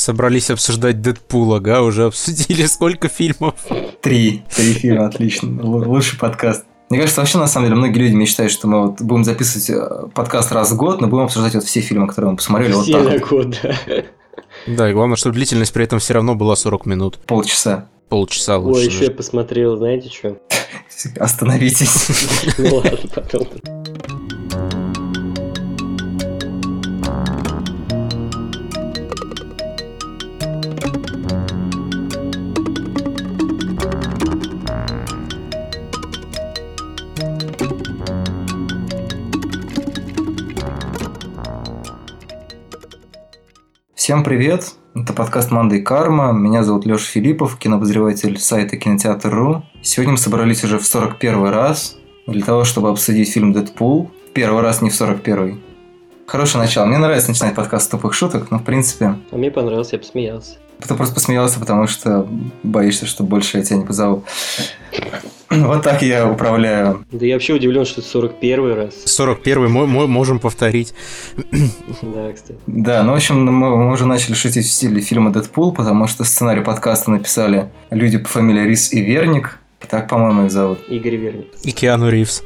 Собрались обсуждать Дэдпула, га? Уже обсудили сколько фильмов? Три. Три фильма, отлично. Лучший подкаст. Мне кажется, вообще, на самом деле, многие люди мечтают, что мы вот будем записывать э, подкаст раз в год, но будем обсуждать вот все фильмы, которые мы посмотрели. Все вот на так. год, да. Да, и главное, чтобы длительность при этом все равно была 40 минут. Полчаса. Полчаса Ой, лучше. еще я посмотрел, знаете что? Остановитесь. Ну ладно, потом. Всем привет. Это подкаст «Манда и карма». Меня зовут Леша Филиппов, кинообозреватель сайта кинотеатр.ру. Сегодня мы собрались уже в 41 раз для того, чтобы обсудить фильм «Дэдпул». Первый раз, не в 41 Хорошее начало. Мне нравится начинать подкаст с тупых шуток, но в принципе А мне понравился, я посмеялся. Ты просто посмеялся, потому что боишься, что больше я тебя не позову. Вот так я управляю. Да я вообще удивлен, что это 41 раз. 41 мы, мы можем повторить. Да, кстати. Да, ну, в общем, мы, мы уже начали шутить в стиле фильма «Дэдпул», потому что сценарий подкаста написали люди по фамилии Рис и Верник. Так, по-моему, их зовут. Игорь Верник. И Киану Ривз.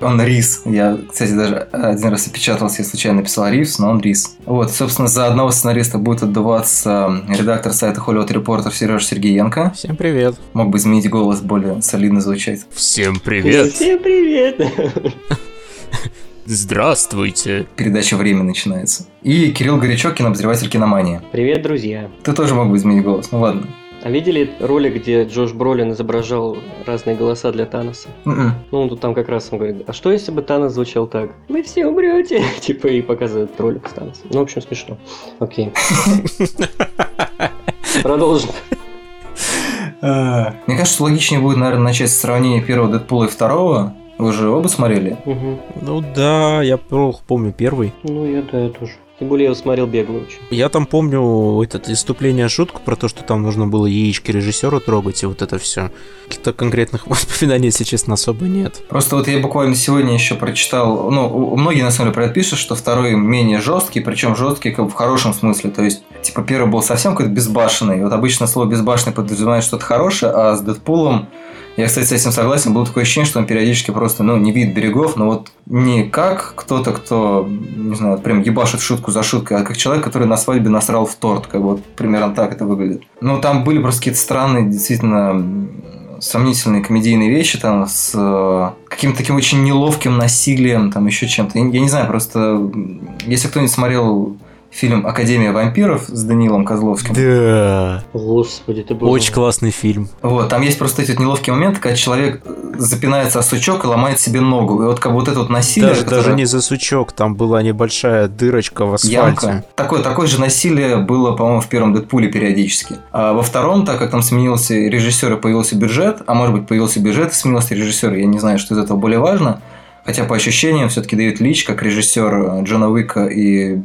Он Рис. Я, кстати, даже один раз опечатался, я случайно написал Ривз, но он Рис. Вот, собственно, за одного сценариста будет отдуваться редактор сайта Hollywood Reporter Сереж Сергеенко. Всем привет. Мог бы изменить голос, более солидно звучать. Всем привет. Всем привет! Здравствуйте. Передача «Время» начинается. И Кирилл Горячок, кинообозреватель «Киномания». Привет, друзья. Ты тоже мог бы изменить голос, ну ладно. А видели ролик, где Джош Бролин изображал разные голоса для Таноса? М-м. Ну, он тут там как раз он говорит, а что если бы Танос звучал так? Вы все умрете! Типа, и показывает ролик с Таносом. Ну, в общем, смешно. Окей. Продолжим. А, Мне кажется, логичнее будет, наверное, начать с сравнения первого Дэдпула и второго. Вы же оба смотрели? Мгм. Ну да, я плохо помню первый. Ну, я, да, я тоже. Тем более я его смотрел бегло очень. Я там помню это иступление шутку про то, что там нужно было яички режиссера трогать и вот это все. Каких-то конкретных воспоминаний, если честно, особо нет. Просто вот я буквально сегодня еще прочитал, ну, многие на самом деле про это пишут, что второй менее жесткий, причем жесткий как бы в хорошем смысле. То есть, типа, первый был совсем какой-то безбашенный. Вот обычно слово безбашенный подразумевает что-то хорошее, а с Дэдпулом я, кстати, с этим согласен. Было такое ощущение, что он периодически просто, ну, не видит берегов, но вот не как кто-то, кто, не знаю, прям ебашит шутку за шуткой, а как человек, который на свадьбе насрал в торт, как бы вот примерно так это выглядит. Ну, там были просто какие-то странные, действительно, сомнительные комедийные вещи, там, с э, каким-то таким очень неловким насилием, там, еще чем-то. Я, я не знаю, просто, если кто-нибудь смотрел фильм «Академия вампиров» с Даниилом Козловским, Да. Господи, ты был... Очень классный фильм. Вот, там есть просто эти вот неловкие моменты, когда человек запинается о сучок и ломает себе ногу. И вот как бы вот это вот насилие, Даже, которое- даже не за сучок, там была небольшая дырочка в асфальте. Ямка. Такое, такое же насилие было, по-моему, в первом Дэдпуле периодически. А во втором, так как там сменился режиссер и появился бюджет, а может быть появился бюджет и сменился режиссер, я не знаю, что из этого более важно. Хотя по ощущениям все-таки Дэвид Лич, как режиссер Джона Уика и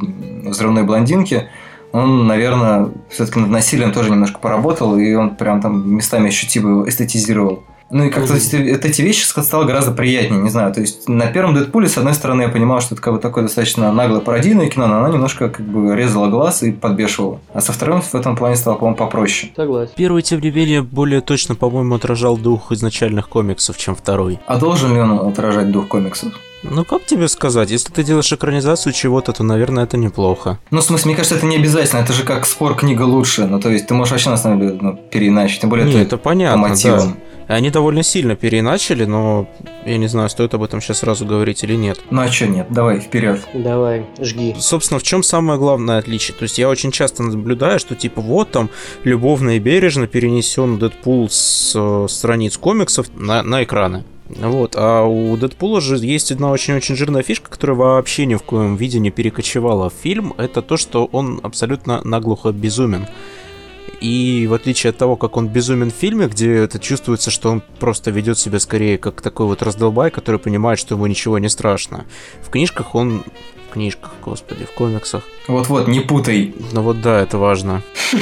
«Взрывной блондинки», он, наверное, все-таки над насилием тоже немножко поработал, и он прям там местами ощутимо эстетизировал. Ну и как-то Мгм. эти, вещи стало гораздо приятнее, не знаю. То есть на первом Дэдпуле, с одной стороны, я понимал, что это как бы такое достаточно наглое пародийное кино, но оно немножко как бы резало глаз и подбешивало. А со вторым в этом плане стало, по-моему, попроще. Согласен. Первый, тем не менее, более точно, по-моему, отражал дух изначальных комиксов, чем второй. А должен ли он отражать дух комиксов? Ну, как тебе сказать, если ты делаешь экранизацию чего-то, то, наверное, это неплохо. Ну, в смысле, мне кажется, это не обязательно. Это же как спор книга лучше. Ну, то есть, ты можешь вообще, на самом деле, ну, переиначить. Тем более, Не, это по понятно, мотивам. да. Они довольно сильно переначали, но я не знаю, стоит об этом сейчас сразу говорить или нет. Ну, а что нет? Давай, вперед. Давай, жги. Собственно, в чем самое главное отличие? То есть я очень часто наблюдаю, что типа вот там любовно и бережно перенесен Дэдпул с э, страниц комиксов на, на экраны. Вот, а у Дэдпула же есть одна очень-очень жирная фишка, которая вообще ни в коем виде не перекочевала в фильм. Это то, что он абсолютно наглухо безумен. И в отличие от того, как он безумен в фильме, где это чувствуется, что он просто ведет себя скорее как такой вот раздолбай, который понимает, что ему ничего не страшно. В книжках он... В книжках, господи, в комиксах. Вот-вот, не путай. Ну вот да, это важно.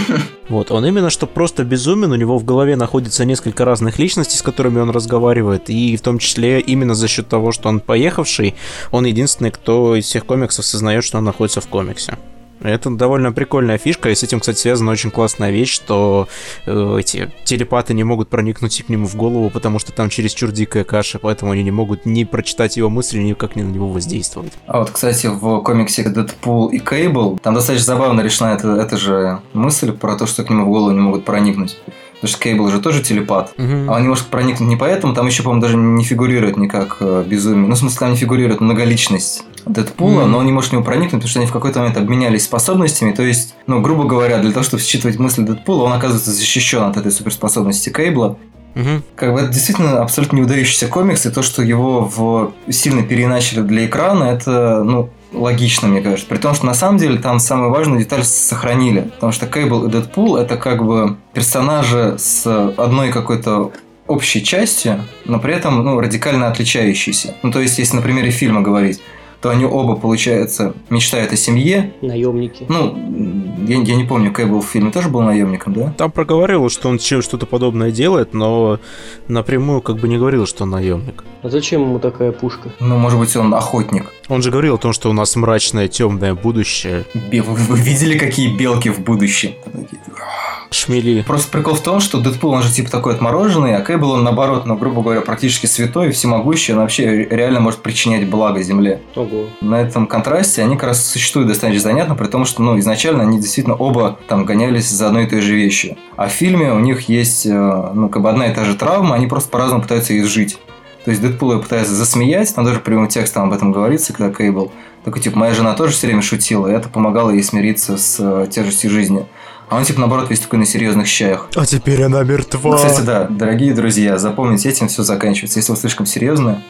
Вот, он именно что просто безумен, у него в голове находится несколько разных личностей, с которыми он разговаривает, и в том числе именно за счет того, что он поехавший, он единственный, кто из всех комиксов сознает, что он находится в комиксе. Это довольно прикольная фишка, и с этим, кстати, связана очень классная вещь, что э, эти телепаты не могут проникнуть к нему в голову, потому что там чересчур дикая каша, поэтому они не могут ни прочитать его мысли, ни как ни на него воздействовать. А вот, кстати, в комиксе Дэдпул и Кейбл, там достаточно забавно решена эта, эта же мысль про то, что к нему в голову не могут проникнуть. Потому что Кейбл же тоже телепат. Мгм. А он не может проникнуть не поэтому, там еще, по-моему, даже не фигурирует никак э, безумие. Ну, в смысле, там не фигурирует многоличность Дэдпула, Мгм. но он не может к нему проникнуть, потому что они в какой-то момент обменялись способностями. То есть, ну, грубо говоря, для того, чтобы считывать мысли Дэдпула, он оказывается защищен от этой суперспособности Кейбла. Мгм. Как бы это действительно абсолютно не выдающийся комикс, и то, что его в... сильно переиначили для экрана, это, ну, логично, мне кажется. При том, что на самом деле там самую важную деталь сохранили. Потому что Кейбл и Дэдпул это как бы персонажи с одной какой-то общей частью, но при этом ну, радикально отличающиеся. Ну, то есть, если на примере фильма говорить, то они оба, получается, мечтают о семье. Наемники. Ну, я, я не помню, Кейбл в фильме тоже был наемником, да? Там проговаривал, что он че- что-то подобное делает, но напрямую как бы не говорил, что он наемник. А зачем ему такая пушка? Ну, может быть, он охотник. Он же говорил о том, что у нас мрачное, темное будущее. Вы, вы видели, какие белки в будущем? Такие, Шмели. Просто прикол в том, что Дэдпул, он же типа такой отмороженный, а Кейбл, он наоборот, ну, грубо говоря, практически святой, всемогущий, он вообще реально может причинять благо Земле. Ого. На этом контрасте они как раз существуют достаточно занятно, при том, что, ну, изначально они действительно оба там гонялись за одной и той же вещью. А в фильме у них есть, э, ну, как бы одна и та же травма, они просто по-разному пытаются ее изжить. То есть Дэдпул ее пытается засмеять, там даже прямым текстом об этом говорится, когда Кейбл такой, типа, моя жена тоже все время шутила, и это помогало ей смириться с э, тяжестью жизни. А он, типа, наоборот, весь такой на серьезных щаях. А теперь она Ну, мертва. Кстати, да, дорогие друзья, запомните, этим все заканчивается. Если вы слишком серьезно,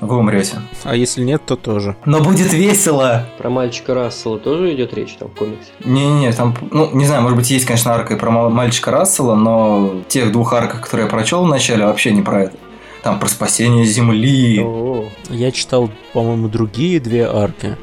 вы умрете. А если нет, то тоже. Но будет весело! Про мальчика Рассела тоже идет речь там в комиксе? Не-не-не, там, ну, не знаю, может быть, есть, конечно, арка и про мал- мальчика Рассела, но тех двух арках, которые я прочел в начале, вообще не про это. Там про спасение Земли. О, Я читал, по-моему, другие две арки.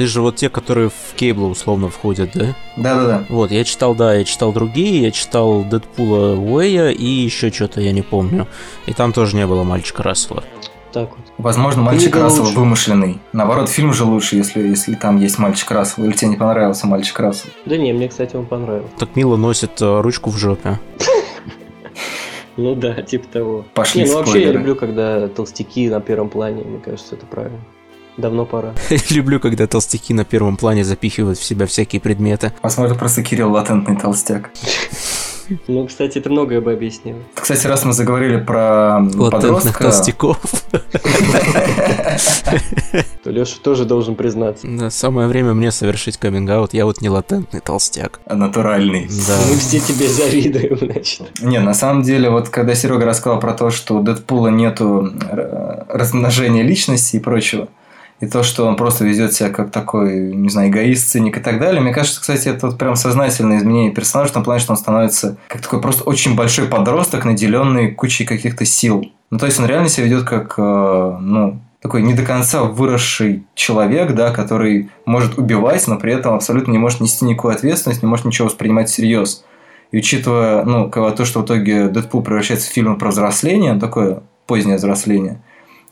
Ты же вот те, которые в Кейбла условно входят, да? Да-да-да. Вот, я читал, да, я читал другие, я читал Дэдпула Уэя и еще что-то, я не помню. И там тоже не было мальчика Рассела. так вот. Возможно, мальчик Рассел лучше. вымышленный. Наоборот, фильм же лучше, если, если там есть мальчик Рассел. Или тебе не понравился мальчик Рассел. Да не, мне, кстати, он понравился. Так мило носит э, ручку в жопе. Ну да, типа того. Пошли не, ну вообще я люблю, когда толстяки на первом плане, мне кажется, это правильно. Давно пора. Люблю, когда толстяки на первом плане запихивают в себя всякие предметы. Возможно, просто Кирилл латентный толстяк. Ну, кстати, это многое бы объяснило. Кстати, раз мы заговорили про Латентных подростка... толстяков. То Леша тоже должен признаться. Да, самое время мне совершить каминг Я вот не латентный толстяк. Натуральный. Да. Мы все тебе завидуем, значит. Не, на самом деле, вот когда Серега рассказал про то, что у Дэдпула нету э, размножения личности и прочего, и то, что он просто везет себя как такой, не знаю, эгоист, циник и так далее, мне кажется, кстати, это вот прям сознательное изменение персонажа в том плане, что он становится как такой просто очень большой подросток, наделенный кучей каких-то сил. Ну, то есть он реально себя ведет как, э, ну, такой не до конца выросший человек, да, который может убивать, но при этом абсолютно не может нести никакую ответственность, не может ничего воспринимать всерьез. И учитывая, ну, то, что в итоге Дэдпул превращается в фильм про взросление, такое позднее взросление,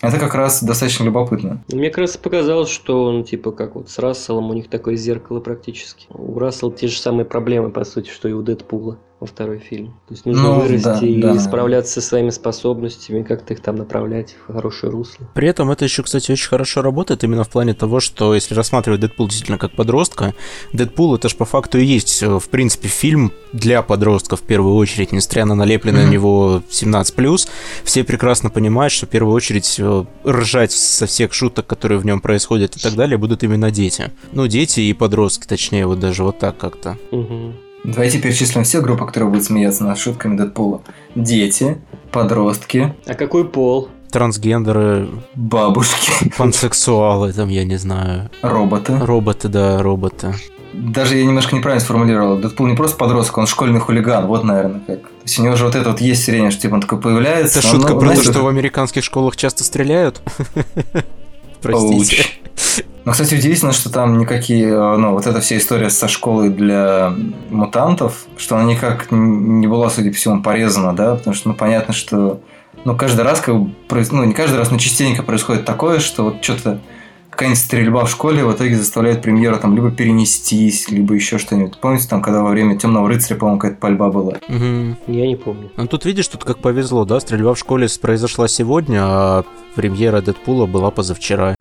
это как раз достаточно любопытно. Мне как раз показалось, что он, типа, как вот с Расселом, у них такое зеркало практически. У Рассела те же самые проблемы, по сути, что и у Дэдпула во второй фильм. То есть нужно Ну, вырасти да, и да. справляться со своими способностями, как-то их там направлять в хорошее русло. При этом это еще, кстати, очень хорошо работает именно в плане того, что если рассматривать Дэдпул действительно как подростка, Дэдпул это же по факту и есть, э, в принципе, фильм для подростков в первую очередь, несмотря на налепленное Мгм. на него 17+, все прекрасно понимают, что в первую очередь э, ржать со всех шуток, которые в нем происходят и так далее, будут именно дети. Ну, дети и подростки, точнее, вот даже вот так как-то. Мгм. Давайте перечислим все группы, которые будут смеяться над шутками Дэдпула. Дети, подростки, А какой пол? Трансгендеры, бабушки, пансексуалы, там, я не знаю, роботы. роботы, да, роботы. Даже я немножко неправильно сформулировал. Дэдпул не просто подросток, он школьный хулиган. Вот, наверное, как. То есть у него же вот это вот есть все время, что типа он такой появляется. Это шутка про то, что в американских школах часто стреляют? Простите. Ну, кстати, удивительно, что там никакие, э, ну, вот эта вся история со школой для мутантов, что она никак не была, судя по всему, порезана, да, потому что, ну, понятно, что, ну, каждый раз, как бы, ну, не каждый раз, но частенько происходит такое, что вот что-то какая-нибудь стрельба в школе в итоге заставляет премьера там либо перенестись, либо еще что-нибудь. Помните, там, когда во время Темного рыцаря, по-моему, какая-то пальба была? Мгм. Я не помню. Ну тут видишь, тут как повезло, да? Стрельба в школе произошла сегодня, а премьера Дэдпула была позавчера.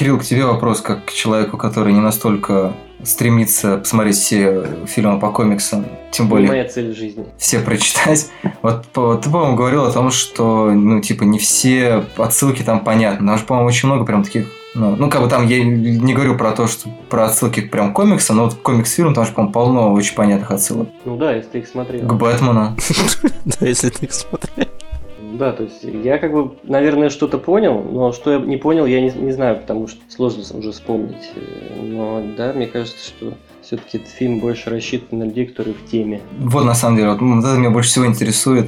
Кирилл, к тебе вопрос, как к человеку, который не настолько стремится посмотреть все фильмы по комиксам, тем более моя цель в жизни. все прочитать. Вот ты, по-моему, говорил о том, что, ну, типа, не все отсылки там понятны. Же, по-моему, очень много прям таких ну, ну, как бы там я не говорю про то, что про отсылки к прям комиксам, но вот комикс-фильм там же, по-моему, полно очень понятных отсылок. Ну да, если ты их смотрел. К Бэтмену. Да, если ты их смотрел. Да, то есть я как бы, наверное, что-то понял, но что я не понял, я не, не знаю, потому что сложно уже вспомнить. Но да, мне кажется, что все-таки этот фильм больше рассчитан на людей, которые в теме. Вот на самом деле, вот это меня больше всего интересует.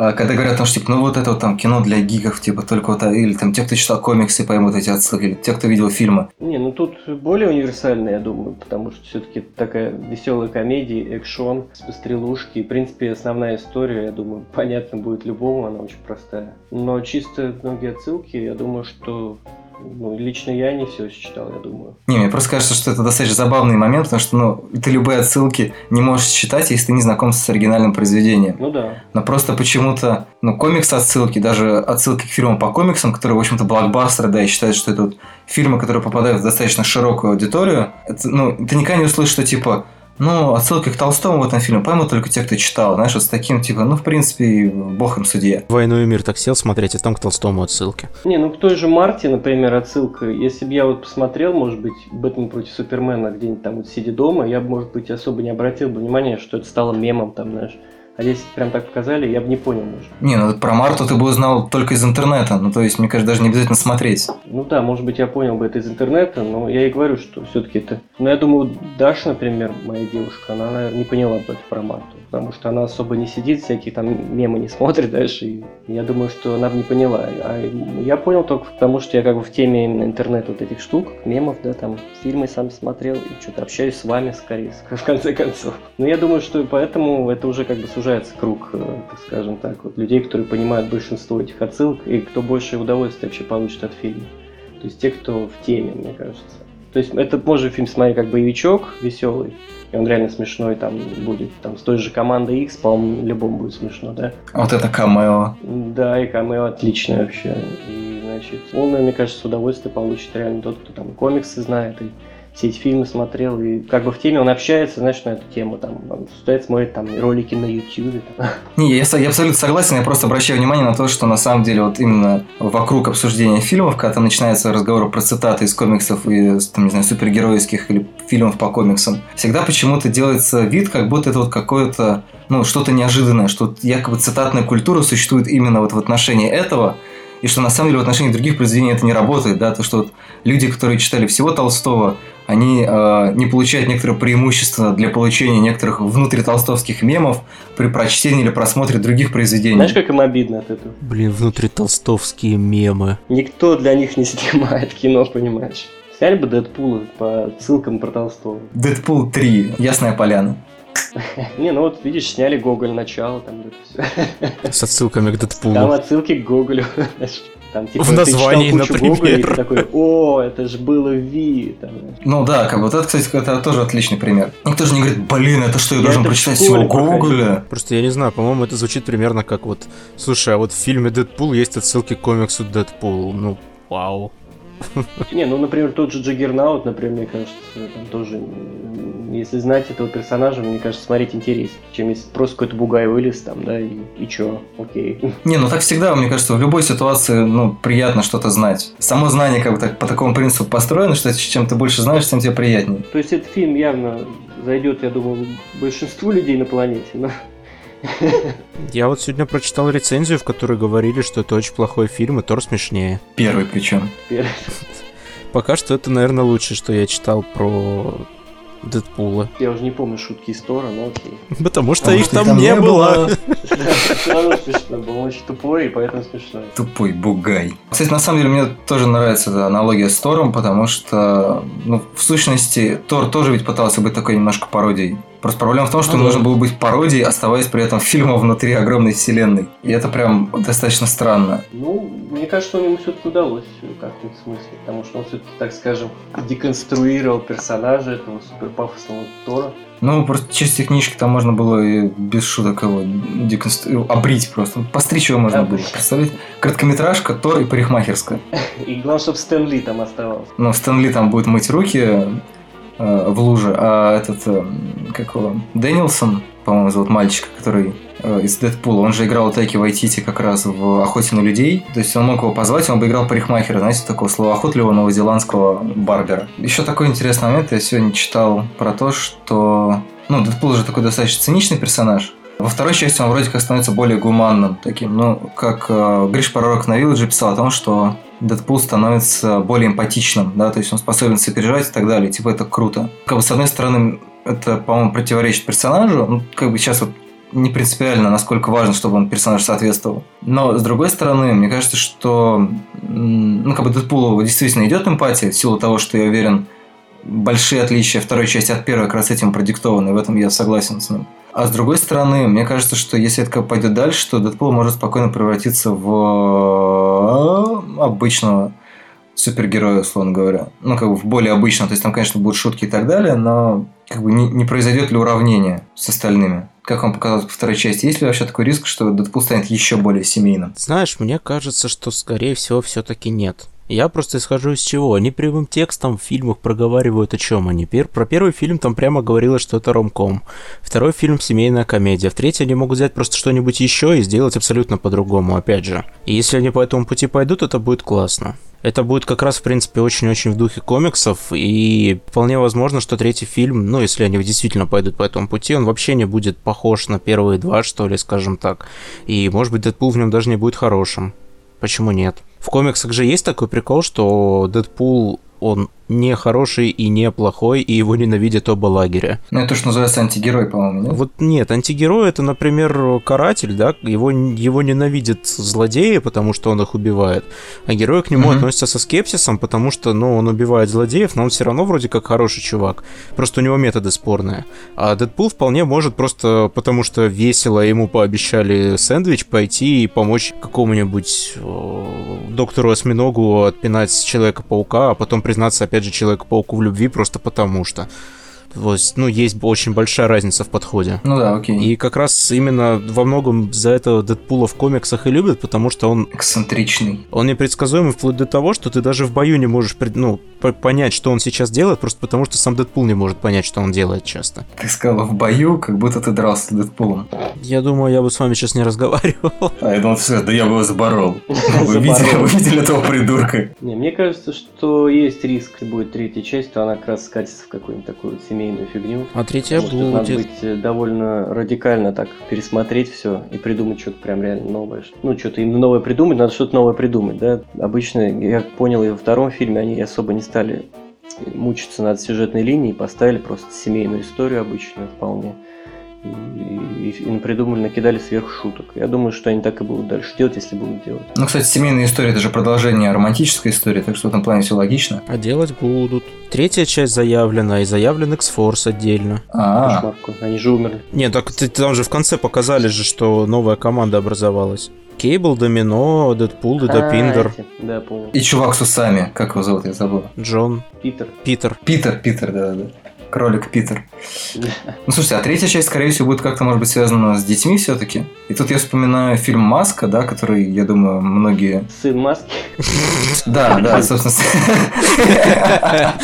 А, Когда говорят, о том, что типа, ну вот это вот там кино для гиков, типа только вот, а, или там те, кто читал комиксы, поймут эти отсылки, или те, кто видел фильмы. Не, ну тут более универсальный, я думаю, потому что все-таки такая веселая комедия, экшон, стрелушки. В принципе, основная история, я думаю, понятна будет любому, она очень простая. Но чисто многие отсылки, я думаю, что ну, лично я не все считал, я думаю. Не, мне просто кажется, что это достаточно забавный момент, потому что, ну, ты любые отсылки не можешь читать, если ты не знаком с оригинальным произведением. Ну да. Но просто почему-то, ну, комикс-отсылки, даже отсылки к фильмам по комиксам, которые, в общем-то, блокбастеры, да, и считают, что это вот фильмы, которые попадают в достаточно широкую аудиторию, это, ну, ты никогда не услышишь, что, типа, ну, отсылки к Толстому в этом фильме поймут только те, кто читал, знаешь, вот с таким, типа, ну, в принципе, бог им судья. «Войну и мир» так сел смотреть, и там к Толстому отсылки. Не, ну к той же Марте, например, отсылка. Если бы я вот посмотрел, может быть, Бэтмен против Супермена где-нибудь там вот сидя дома, я бы, может быть, особо не обратил бы внимания, что это стало мемом там, знаешь. А если прям так показали, я бы не понял, может. Не, ну, про Марту ты бы узнал только из интернета, ну, то есть, мне кажется, даже не обязательно смотреть. Ну да, может быть, я понял бы это из интернета, но я и говорю, что все-таки это... Ну, я думаю, Даша, например, моя девушка, она, наверное, не поняла бы это про Марту, потому что она особо не сидит, всякие там мемы не смотрит дальше, и я думаю, что она бы не поняла. А я понял только потому, что я как бы в теме именно интернета вот этих штук, мемов, да, там, фильмы сам смотрел, и что-то общаюсь с вами, скорее, в конце концов. Но я думаю, что поэтому это уже как бы сужается круг, э, так скажем так, вот людей, которые понимают большинство этих отсылок, и кто больше удовольствия вообще получит от фильма. То есть те, кто в теме, мне кажется. То есть это можно фильм смотреть как боевичок веселый, и он реально смешной там будет. Там с той же командой X, по-моему, любому будет смешно, да? А Вот это камео. Да, и камео отличный вообще. И, значит, он, мне кажется, с удовольствием получит реально тот, кто там комиксы знает и все эти фильмы смотрел, и как бы в теме он общается, знаешь, на эту тему, там, он стоит, смотрит там ролики на YouTube. Там. Не, я, я абсолютно согласен, я просто обращаю внимание на то, что на самом деле вот именно вокруг обсуждения фильмов, когда там начинается разговор про цитаты из комиксов и, там, не знаю, супергеройских или фильмов по комиксам, всегда почему-то делается вид, как будто это вот какое-то, ну, что-то неожиданное, что якобы цитатная культура существует именно вот в отношении этого, и что на самом деле в отношении других произведений это не работает, да, то что вот люди, которые читали всего Толстого, они э, не получают некоторые преимущества для получения некоторых внутритолстовских мемов при прочтении или просмотре других произведений. Знаешь, как им обидно от этого? Блин, внутритолстовские мемы. Никто для них не снимает кино, понимаешь? Сняли бы Дэдпула по ссылкам про Толстого. Дэдпул 3. Ясная поляна. Не, ну вот видишь, сняли Гоголь начало, там это все. С отсылками к Там Дэдпулу. отсылки к Гоголю. Там, типа, В ты названии, читал кучу Гоголя, и например. ты такой, о, это же было Ви. Там. Ну да, как бы вот это, кстати, это тоже отличный пример. Никто же не говорит, блин, это что, я, Я должен прочитать проходил». Гоголя? Просто я не знаю, по-моему, это звучит примерно как вот... Слушай, а вот в фильме Дэдпул есть отсылки к комиксу Дэдпул. Ну, вау. Не, ну, например, тот же Джаггернаут, например, мне кажется, там тоже, если знать этого персонажа, мне кажется, смотреть интереснее, чем если просто какой-то бугай вылез там, да, и, и чё, окей. Не, ну так всегда, мне кажется, в любой ситуации, ну, приятно что-то знать. Само знание как бы так, по такому принципу построено, что чем ты больше знаешь, тем тебе приятнее. То есть этот фильм явно зайдет, я думаю, большинству людей на планете, но Я вот сегодня прочитал рецензию, в которой говорили, что это очень плохой фильм, и Тор смешнее. Первый причем. первый- Пока что это, наверное, лучшее, что я читал про Дэдпула. я уже не помню шутки из Тора, но окей. Потому что Потому их что там не было. Равно смешно, был очень тупой, и поэтому смешно. Тупой бугай. Кстати, на самом деле, мне тоже нравится эта аналогия с Тором, потому что, ну, в сущности, Тор тоже ведь пытался быть такой немножко пародией Просто проблема в том, что Ну да. нужно было быть пародией, оставаясь при этом фильмом внутри огромной вселенной. И это прям достаточно странно. Ну, мне кажется, что ему все-таки удалось в каком-то смысле, потому что он все-таки, так скажем, деконструировал персонажа этого суперпафосного Тора. Ну, просто через технички там можно было и без шуток его деконстру... обрить просто. Постричь его можно было. Обрить. Представляете? Короткометражка, Тор и парикмахерская. И главное, чтобы Стэн Ли там оставался. Но Стэн Ли там будет мыть руки э, в луже, а этот, э, как его, Дэнилсон, по-моему, зовут мальчика, который э, из Дэдпула, он же играл Тайки Вайтити как раз в «Охоте на людей», то есть он мог его позвать, он бы играл парикмахера, знаете, такого словоохотливого новозеландского барбера. Еще такой интересный момент, я сегодня читал про то, что, ну, Дэдпул же такой достаточно циничный персонаж, во второй части он вроде как становится более гуманным таким. Ну, как э, Гриш Пророк на Вилладже писал о том, что Дэдпул становится более эмпатичным, да, то есть он способен сопереживать и так далее. Типа это круто. Как бы с одной стороны, это, по-моему, противоречит персонажу. Ну, как бы сейчас вот не принципиально, насколько важно, чтобы он персонаж соответствовал. Но, с другой стороны, мне кажется, что ну, как бы Дэдпулу действительно идет эмпатия в силу того, что я уверен, большие отличия второй части от первой как раз этим продиктованы, в этом я согласен с ним. А с другой стороны, мне кажется, что если это пойдет дальше, то Дэдпул может спокойно превратиться в э, обычного супергероя, условно говоря. Ну, как бы в более обычного. То есть там, конечно, будут шутки и так далее, но как бы не, не произойдет ли уравнение с остальными? Как вам показалось по второй части? Есть ли вообще такой риск, что Дэдпул станет еще более семейным? Знаешь, мне кажется, что скорее всего все-таки нет. Я просто исхожу из чего? Они прямым текстом в фильмах проговаривают о чем они. Пер- про первый фильм там прямо говорилось, что это ромком. Второй фильм семейная комедия. В третий они могут взять просто что-нибудь еще и сделать абсолютно по-другому, опять же. И если они по этому пути пойдут, это будет классно. Это будет как раз, в принципе, очень-очень в духе комиксов, и вполне возможно, что третий фильм, ну, если они действительно пойдут по этому пути, он вообще не будет похож на первые два, что ли, скажем так. И, может быть, Дэдпул в нем даже не будет хорошим. Почему нет? В комиксах же есть такой прикол, что Дэдпул, он не хороший и не плохой, и его ненавидят оба лагеря. Ну, это то, что называется антигерой, по-моему, нет? Вот нет, антигерой это, например, каратель, да, его, его ненавидят злодеи, потому что он их убивает, а герои к нему Мгм. относятся со скепсисом, потому что, ну, он убивает злодеев, но он все равно вроде как хороший чувак, просто у него методы спорные. А Дэдпул вполне может просто, потому что весело ему пообещали сэндвич, пойти и помочь какому-нибудь э, доктору осьминогу отпинать Человека-паука, а потом признаться опять же Человеку-пауку в любви просто потому что. То есть, ну, есть очень большая разница в подходе. Ну да, окей. И как раз именно во многом за это Дэдпула в комиксах и любят, потому что он, Эксцентричный. он непредсказуемый вплоть до того, что ты даже в бою не можешь пред- ну, по- понять, что он сейчас делает, просто потому что сам Дэдпул не может понять, что он делает часто. Ты сказал в бою, как будто ты дрался с Дэдпулом. Я думаю, я бы с вами сейчас не разговаривал. А я думал, все, да я бы его заборол. Вы видели, этого придурка? Не, мне кажется, что есть риск, если будет третья часть, то она как раз скатится в какую-нибудь такую семейную фигню. А третья Потому что надо будет. быть э, довольно радикально так пересмотреть все и придумать что-то прям реально новое. Ну, что-то именно новое придумать, надо что-то новое придумать, да. Обычно, я понял, и во втором фильме они особо не стали мучиться над сюжетной линией, поставили просто семейную историю обычную вполне. И, и, накидали сверху шуток. Я думаю, что они так и будут дальше делать, если будут делать. Ну, кстати, семейная история это же продолжение романтической истории, так что в этом плане все логично. А делать будут. Третья часть заявлена, и заявлен X-Force отдельно. А, Кошмар какой. Они же умерли. Не, так там же в конце показали же, что новая команда образовалась. Кейбл, Домино, Дэдпул, А, Дедопиндер, эти. Да, понял. и чувак с усами, как его зовут, я забыл. Джон, Питер. Питер. Питер, Питер, да-да-да. Кролик Питер. Ну, слушайте, а третья часть, скорее всего, будет как-то, может быть, связана с детьми все-таки. И тут я вспоминаю фильм «Маска», да, который, я думаю, многие... Сын маски. Да, да, собственно,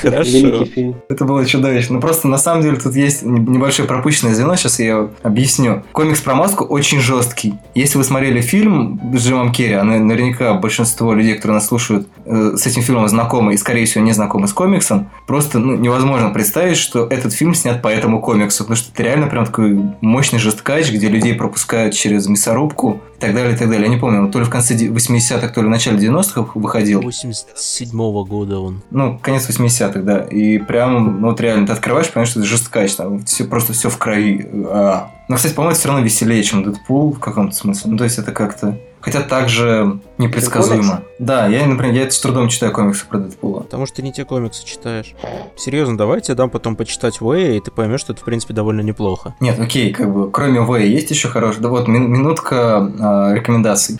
Хорошо. Это было чудовищно. Ну, просто на самом деле тут есть не- небольшое пропущенное звено, сейчас я объясню. Комикс про маску очень жесткий. Если вы смотрели фильм с Джимом Керри, а на- наверняка большинство людей, которые нас слушают, э, с этим фильмом знакомы и, скорее всего, не знакомы с комиксом, просто ну, невозможно представить, что этот фильм снят по этому комиксу, потому что это реально прям такой мощный жесткач, где людей пропускают через мясорубку и так далее, и так далее. Я не помню, он то ли в конце де- 80-х, то ли в начале 90-х выходил. 87 года он. Ну, конец 80-х, да. И прям, ну вот реально, ты открываешь, понимаешь, что это жесткач, там все, просто все в крови. А. Но, кстати, по-моему, это все равно веселее, чем Дэдпул в каком-то смысле. Ну, то есть это как-то хотя также непредсказуемо. Да, я, например, я с трудом читаю комиксы про Дэдпула. Потому что ты не те комиксы читаешь. Серьезно, давайте я дам потом почитать Вэя, и ты поймешь, что это, в принципе, довольно неплохо. Нет, окей, как бы, кроме Вэя есть еще хороший. Да вот, минутка э, рекомендаций.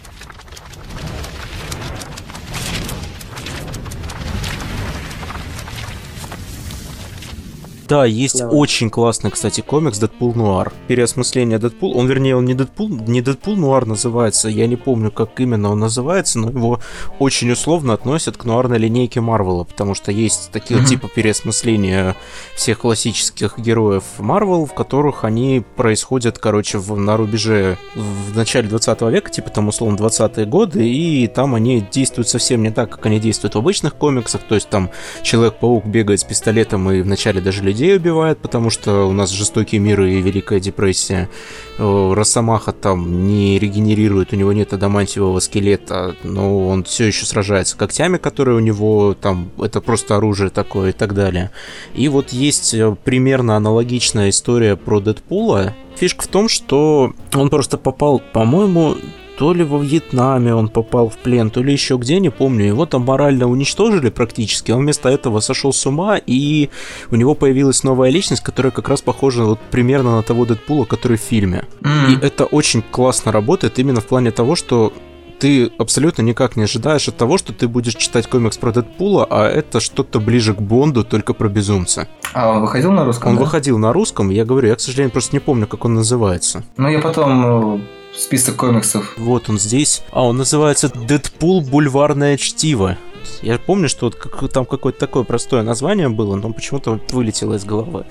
Да, есть Давай. очень классный, кстати, комикс Дэдпул Нуар. Переосмысление Дэдпул. Он, вернее, он не Дэдпул, не Дэдпул Нуар называется. Я не помню, как именно он называется, но его очень условно относят к нуарной линейке Марвела, потому что есть такие mm-hmm. типа переосмысления всех классических героев Марвел, в которых они происходят, короче, в, на рубеже в начале 20 века, типа там условно 20-е годы, и там они действуют совсем не так, как они действуют в обычных комиксах, то есть там Человек-паук бегает с пистолетом и вначале даже людей людей убивает, потому что у нас жестокие миры и Великая депрессия. Э, Росомаха там не регенерирует, у него нет адамантиевого скелета, но он все еще сражается когтями, которые у него там, это просто оружие такое и так далее. И вот есть э, примерно аналогичная история про Дэдпула. Фишка в том, что он просто попал, по-моему, то ли во Вьетнаме он попал в плен, то ли еще где, не помню. Его там морально уничтожили практически. Он вместо этого сошел с ума, и у него появилась новая личность, которая как раз похожа вот примерно на того Дэдпула, который в фильме. Mm-hmm. И это очень классно работает именно в плане того, что ты абсолютно никак не ожидаешь от того, что ты будешь читать комикс про Дэдпула, а это что-то ближе к Бонду, только про безумца. А он выходил на русском? Он да? выходил на русском, я говорю, я, к сожалению, просто не помню, как он называется. Ну, я потом э, список комиксов. Вот он здесь. А, он называется «Дэдпул. Бульварное чтиво». Я помню, что вот как, там какое-то такое простое название было, но почему-то вылетело из головы.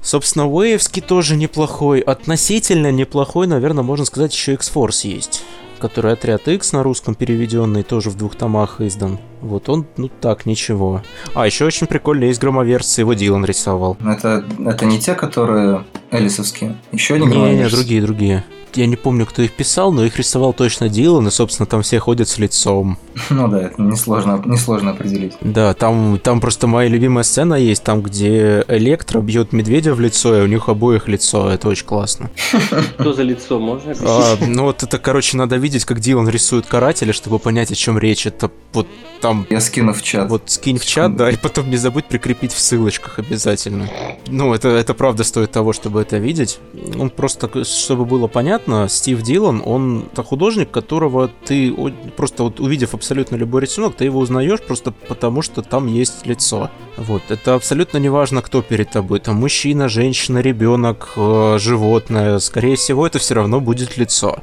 Собственно, Уэевский тоже неплохой. Относительно неплохой, наверное, можно сказать, еще X-Force есть. Который отряд X на русском переведенный, тоже в двух томах издан. Вот он, ну так, ничего. А, еще очень прикольно есть громоверцы, его Дилан рисовал. Это, это не те, которые элисовские? Еще не Не, не, другие, другие я не помню, кто их писал, но их рисовал точно Дилан, и, собственно, там все ходят с лицом. Ну да, это несложно, несложно определить. Да, там, там просто моя любимая сцена есть, там, где Электро бьет медведя в лицо, и у них обоих лицо, это очень классно. Что за лицо, можно а, Ну вот это, короче, надо видеть, как Дилан рисует карателя, чтобы понять, о чем речь. Это вот там... Я скину в чат. Вот скинь в чат, да, и потом не забудь прикрепить в ссылочках обязательно. Ну, это, это правда стоит того, чтобы это видеть. Он просто, чтобы было понятно, Стив Дилан, он это художник, которого ты просто вот увидев абсолютно любой рисунок, ты его узнаешь просто потому, что там есть лицо. Вот, это абсолютно не важно, кто перед тобой, там мужчина, женщина, ребенок, э, животное, скорее всего, это все равно будет лицо.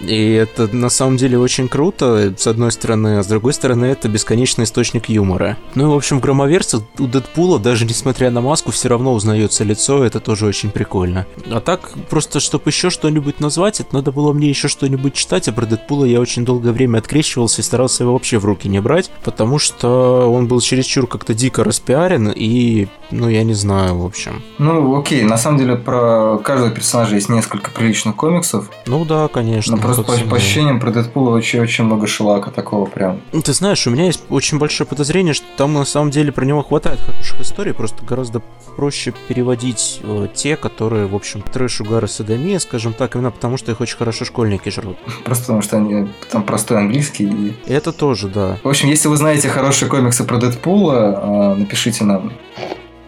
И это на самом деле очень круто, с одной стороны, а с другой стороны, это бесконечный источник юмора. Ну и, в общем, в громоверце у Дэдпула, даже несмотря на маску, все равно узнается лицо, это тоже очень прикольно. А так, просто чтобы еще что-нибудь назвать, это надо было мне еще что-нибудь читать, а про Дэдпула я очень долгое время открещивался и старался его вообще в руки не брать, потому что он был чересчур как-то дико распиарен, и, ну, я не знаю, в общем. Ну, окей, на самом деле про каждого персонажа есть несколько приличных комиксов. Ну да, конечно. Но просто по, по ощущениям про Дэдпула очень-очень много шлака такого прям. Ну, ты знаешь, у меня есть очень большое подозрение, что там на самом деле про него хватает хороших историй, просто гораздо проще переводить э, те, которые, в общем, трэш, угар и садомия, скажем так, именно потому, что их очень хорошо школьники жрут. Просто потому, что они там простой английский. И... Это тоже, да. В общем, если вы знаете хорошие комиксы про Дэдпула, э, напишите нам.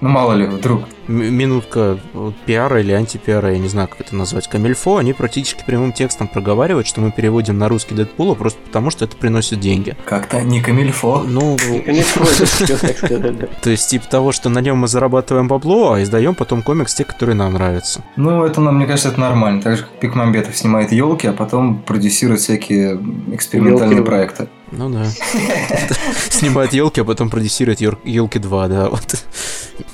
Ну, мало ли, вдруг минутка пиара или антипиара, я не знаю, как это назвать, Камильфо, они практически прямым текстом проговаривают, что мы переводим на русский Дэдпула просто потому, что это приносит деньги. Как-то не Камильфо. Ну, то есть, типа того, что на нем мы зарабатываем бабло, а издаем потом комикс те, которые нам нравятся. Ну, это, мне кажется, это нормально. Так же, как Пикмамбетов снимает елки, а потом продюсирует всякие экспериментальные проекты. Ну да. Снимает елки, а потом продюсирует елки 2, да. Вот.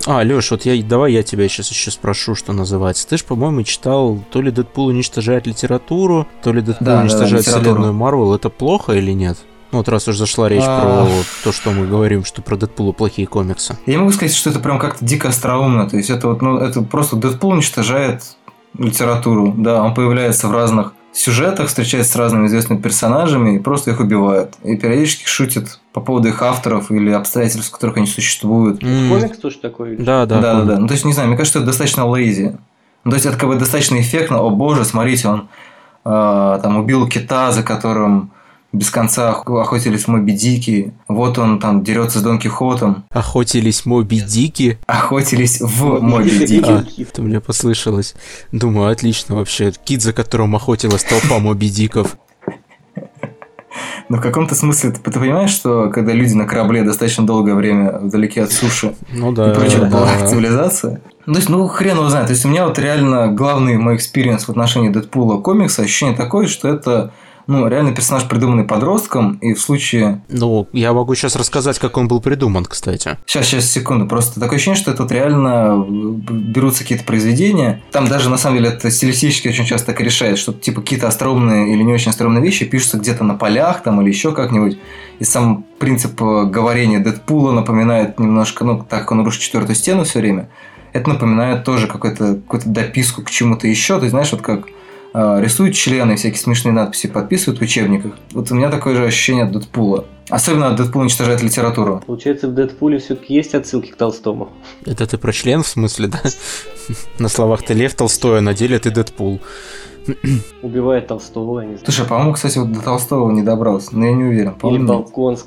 А, Леш, вот я давай я тебя сейчас еще спрошу, что называется. Ты же, по-моему, читал то ли Дэдпул уничтожает литературу, то ли Дэдпул да, уничтожает да, вселенную Марвел. Это плохо или нет? Ну, вот раз уж зашла речь а... про то, что мы говорим, что про Дэдпула плохие комиксы. Я могу сказать, что это прям как-то дико остроумно. То есть это вот, ну, это просто Дэдпул уничтожает литературу. Да, он появляется в разных сюжетах, встречается с разными известными персонажами и просто их убивает. И периодически шутит по поводу их авторов или обстоятельств, в которых они существуют. Mm. Комикс тоже такой? Да, да. Да, да, да. Ну, то есть, не знаю, мне кажется, это достаточно лейзи. Ну, то есть, это как бы достаточно эффектно. О боже, смотрите, он э, там убил кита, за которым без конца охотились Моби Дики. Вот он там дерется с Дон Кихотом. Охотились Моби Дики? Охотились в Моби Дики. А, это мне послышалось. Думаю, отлично вообще. Кит, за которым охотилась толпа Моби Диков. Но в каком-то смысле ты, ты понимаешь, что когда люди на корабле достаточно долгое время вдалеке от суши ну, да, и прочего да. была цивилизация. Ну, то есть, ну, хрен его знает. То есть, у меня вот реально главный мой experience в отношении Дэдпула комикса ощущение такое, что это ну, реально персонаж, придуманный подростком, и в случае... Ну, я могу сейчас рассказать, как он был придуман, кстати. Сейчас, сейчас, секунду. Просто такое ощущение, что это вот реально берутся какие-то произведения. Там даже, на самом деле, это стилистически очень часто так и решает, что, типа, какие-то остроумные или не очень остроумные вещи пишутся где-то на полях там или еще как-нибудь. И сам принцип говорения Дэдпула напоминает немножко, ну, так как он рушит четвертую стену все время, это напоминает тоже какую-то какую дописку к чему-то еще. Ты знаешь, вот как рисуют члены, всякие смешные надписи подписывают в учебниках. Вот у меня такое же ощущение от Дэдпула. Особенно Дэдпул уничтожает литературу. Получается, в Дэдпуле все-таки есть отсылки к Толстому. Это ты про член, в смысле, да? На словах ты Лев Толстой, а на деле ты Дэдпул. Убивает Толстого, я не знаю. Слушай, по-моему, кстати, вот до Толстого не добрался, но я не уверен. Или Балконск.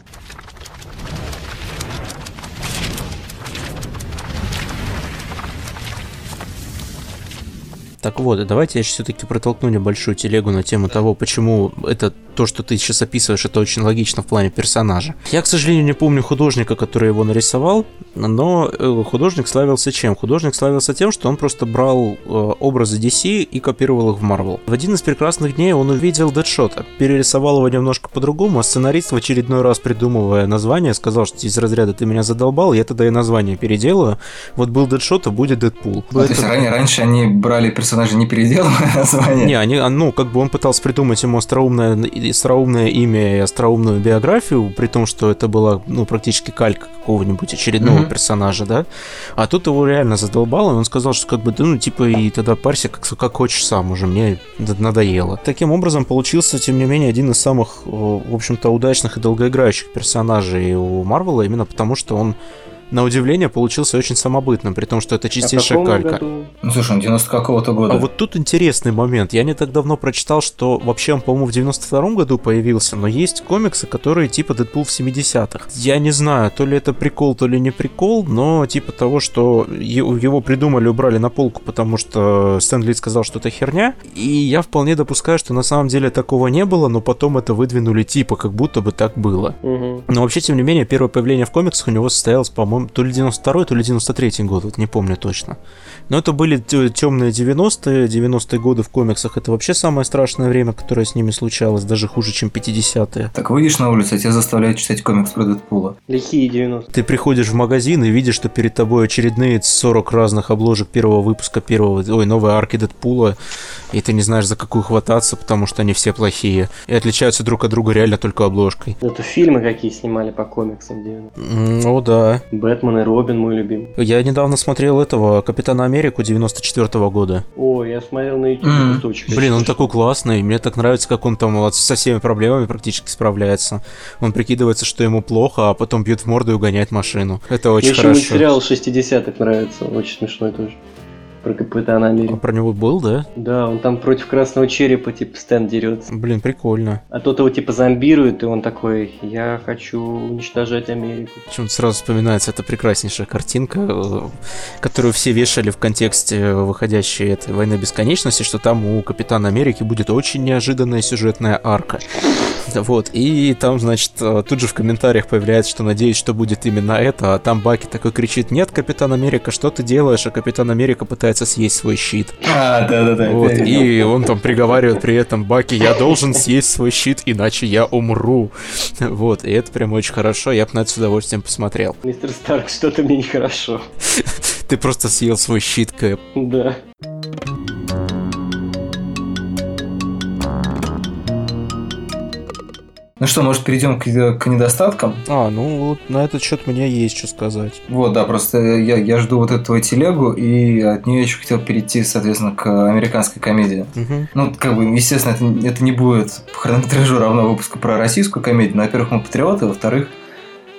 Так вот, давайте я все-таки протолкну небольшую телегу на тему того, почему это то, что ты сейчас описываешь, это очень логично в плане персонажа. Я, к сожалению, не помню художника, который его нарисовал, но художник славился чем? Художник славился тем, что он просто брал образы DC и копировал их в Marvel. В один из прекрасных дней он увидел Дэдшота, перерисовал его немножко по-другому, а сценарист в очередной раз придумывая название, сказал, что из разряда ты меня задолбал, я тогда и название переделаю. Вот был Дэдшот, а будет Дэдпул. А, это... То есть раньше они брали персонажа не переделывая название? Не, они, ну, как бы он пытался придумать ему остроумное остроумное имя и остроумную биографию, при том, что это была, ну, практически калька какого-нибудь очередного mm-hmm. персонажа, да. А тут его реально задолбало, и он сказал, что как бы, да, ну, типа, и тогда парься как, как хочешь сам уже, мне надоело. Таким образом, получился, тем не менее, один из самых, в общем-то, удачных и долгоиграющих персонажей у Марвела, именно потому, что он на удивление получился очень самобытным, при том, что это чистейшая а калька. Году? Ну слушай, он 90 какого-то года. А вот тут интересный момент. Я не так давно прочитал, что вообще он, по-моему, в 92 году появился, но есть комиксы, которые типа Дэдпул в 70-х. Я не знаю, то ли это прикол, то ли не прикол, но типа того, что его придумали, убрали на полку, потому что Стэн Ли сказал, что это херня. И я вполне допускаю, что на самом деле такого не было, но потом это выдвинули типа, как будто бы так было. Угу. Но вообще, тем не менее, первое появление в комиксах у него состоялось, по-моему, то ли 92 то ли 93 год, вот не помню точно. Но это были темные 90-е, 90-е годы в комиксах, это вообще самое страшное время, которое с ними случалось, даже хуже, чем 50-е. Так выйдешь на улицу, а тебя заставляют читать комикс про Дэдпула. Лихие 90 Ты приходишь в магазин и видишь, что перед тобой очередные 40 разных обложек первого выпуска первого, ой, новой арки Дэдпула, и ты не знаешь, за какую хвататься, потому что они все плохие. И отличаются друг от друга реально только обложкой. Это фильмы какие снимали по комиксам 90 О, да. Бэтмен и Робин мой любимый. Я недавно смотрел этого Капитана Америку 94 -го года. О, я смотрел на YouTube М. кусочек. Блин, он такой классный. Мне так нравится, как он там вот со всеми проблемами практически справляется. Он прикидывается, что ему плохо, а потом бьет в морду и угоняет машину. Это Мне очень еще хорошо. мультсериал 60-х нравится, очень смешной тоже. Про Капитана А Америки. про него был, да? Да, он там против Красного Черепа, типа, Стэн дерется. Блин, прикольно. А тот его, типа, зомбирует, и он такой, я хочу уничтожать Америку. Почему-то сразу вспоминается эта прекраснейшая картинка, э, которую все вешали в контексте выходящей этой войны бесконечности, что там у Капитана Америки будет очень неожиданная сюжетная арка. Вот, и там, значит, э, тут же в комментариях появляется, что надеюсь, что будет именно это, а там Баки такой кричит, нет, Капитан Америка, что ты делаешь? А Капитан Америка пытается съесть свой щит. А, да-да-да. Вот, и он там приговаривает при этом Баки, я должен съесть свой щит, иначе я умру. Вот, и это прям очень хорошо, я бы на это с удовольствием посмотрел. Мистер Старк, что-то мне нехорошо. Ты просто съел свой щит, Кэп. Да. Ну что, может, перейдем к, к недостаткам? А, ну вот на этот счет мне есть что сказать. Вот, да, просто я, я жду вот эту телегу, и от нее еще хотел перейти, соответственно, к американской комедии. Мгм. Ну, как бы, естественно, это, это не будет по хронометражу равно выпуску про российскую комедию. Но, во-первых, мы патриоты, во-вторых,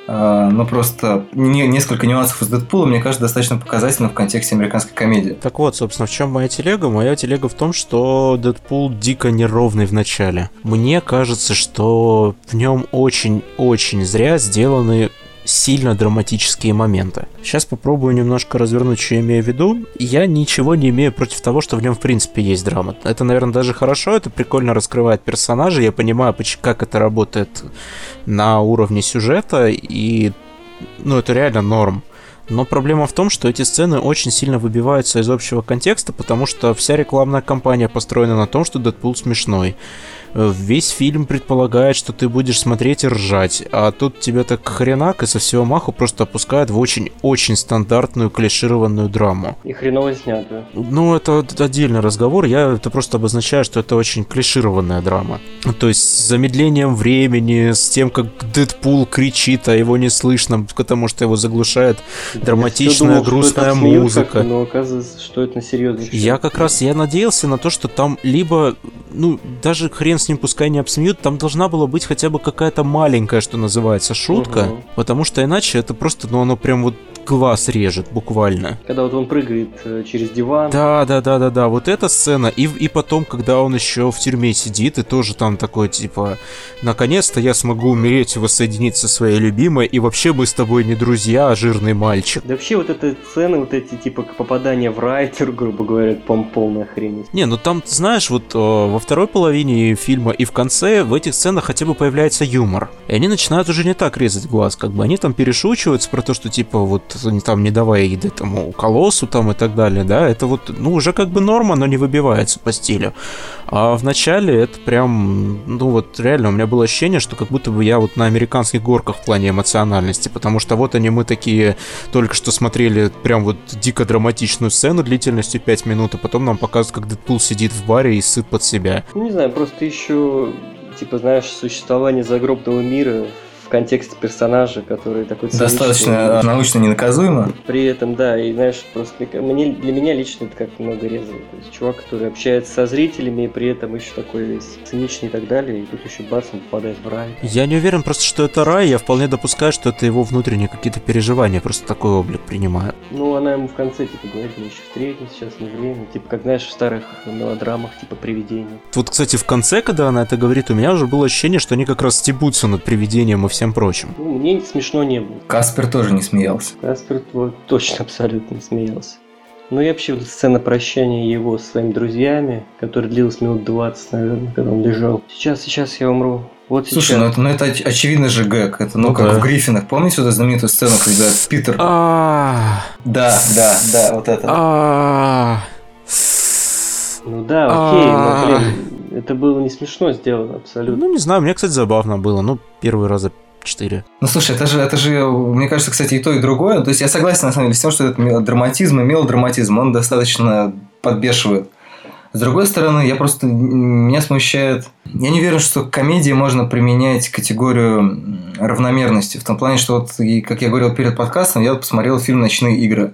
но просто не, несколько нюансов из Дэдпула, мне кажется, достаточно показательно в контексте американской комедии. Так вот, собственно, в чем моя телега? Моя телега в том, что Дэдпул дико неровный в начале. Мне кажется, что в нем очень-очень зря сделаны сильно драматические моменты. Сейчас попробую немножко развернуть, что я имею в виду. Я ничего не имею против того, что в нем в принципе есть драма. Это, наверное, даже хорошо, это прикольно раскрывает персонажа, я понимаю, как это работает на уровне сюжета, и ну, это реально норм. Но проблема в том, что эти сцены очень сильно выбиваются из общего контекста, потому что вся рекламная кампания построена на том, что Дэдпул смешной. Весь фильм предполагает, что ты будешь смотреть и ржать, а тут тебя так хренак и со всего маху просто опускают в очень-очень стандартную клишированную драму. И хреново снятую. Ну, это отдельный разговор, я это просто обозначаю, что это очень клишированная драма. То есть с замедлением времени, с тем, как Дэдпул кричит, а его не слышно, потому что его заглушает драматичная, думал, грустная музыка. Но оказывается, что это на серьезно. Я как раз, я надеялся на то, что там либо, ну, даже хрен с ним пускай не обсмеют, там должна была быть хотя бы какая-то маленькая, что называется, шутка, угу. потому что иначе это просто, ну, оно прям вот глаз режет буквально. Когда вот он прыгает э, через диван. Да, да, да, да, да. Вот эта сцена. И, и потом, когда он еще в тюрьме сидит, и тоже там такой, типа, наконец-то я смогу умереть и воссоединиться со своей любимой, и вообще мы с тобой не друзья, а жирный мальчик. Да вообще вот эта сцены, вот эти, типа, попадания в райтер, грубо говоря, пом полная хрень. Не, ну там, знаешь, вот о, во второй половине фильма и в конце в этих сценах хотя бы появляется юмор. И они начинают уже не так резать глаз, как бы они там перешучиваются про то, что, типа, вот там не давая еды этому колоссу там и так далее, да, это вот, ну, уже как бы норма, но не выбивается по стилю. А в начале это прям, ну вот реально у меня было ощущение, что как будто бы я вот на американских горках в плане эмоциональности, потому что вот они мы такие только что смотрели прям вот дико драматичную сцену длительностью 5 минут, а потом нам показывают, как Дэдпул сидит в баре и сыт под себя. Ну, не знаю, просто еще типа, знаешь, существование загробного мира контексте персонажа, который такой Достаточно научно ненаказуемо. При этом, да, и знаешь, просто мне, для меня лично это как много резало. То есть чувак, который общается со зрителями, и при этом еще такой весь циничный и так далее, и тут еще бац, он попадает в рай. Я не уверен просто, что это рай, я вполне допускаю, что это его внутренние какие-то переживания, просто такой облик принимаю. Ну, она ему в конце, типа, говорит, мы еще встретимся, сейчас не время. Типа, как, знаешь, в старых мелодрамах, типа, привидения. Вот, кстати, в конце, когда она это говорит, у меня уже было ощущение, что они как раз стебутся над привидением и всем прочим. Ну, мне смешно не было. Каспер тоже не смеялся. Каспер вот, точно абсолютно не смеялся. Ну и вообще вот сцена прощания его с своими друзьями, которая длилась минут 20, наверное, когда он лежал. Сейчас, сейчас я умру. Вот Слушай, сейчас. ну это, ну это очевидно же гэг. Это ну, ну как да. в Гриффинах. Помните вот эту знаменитую сцену, когда Питер... А. Да, да, да, вот это. А. Ну да, окей, но, блин, это было не смешно сделано абсолютно. Ну, не знаю, мне, кстати, забавно было. Ну, первый раз 4. Ну слушай, это же, это же, мне кажется, кстати, и то, и другое. То есть я согласен, на самом деле, с тем, что этот драматизм и мелодраматизм, он достаточно подбешивает. С другой стороны, я просто меня смущает. Я не уверен, что к комедии можно применять категорию равномерности. В том плане, что вот, как я говорил перед подкастом, я посмотрел фильм Ночные игры.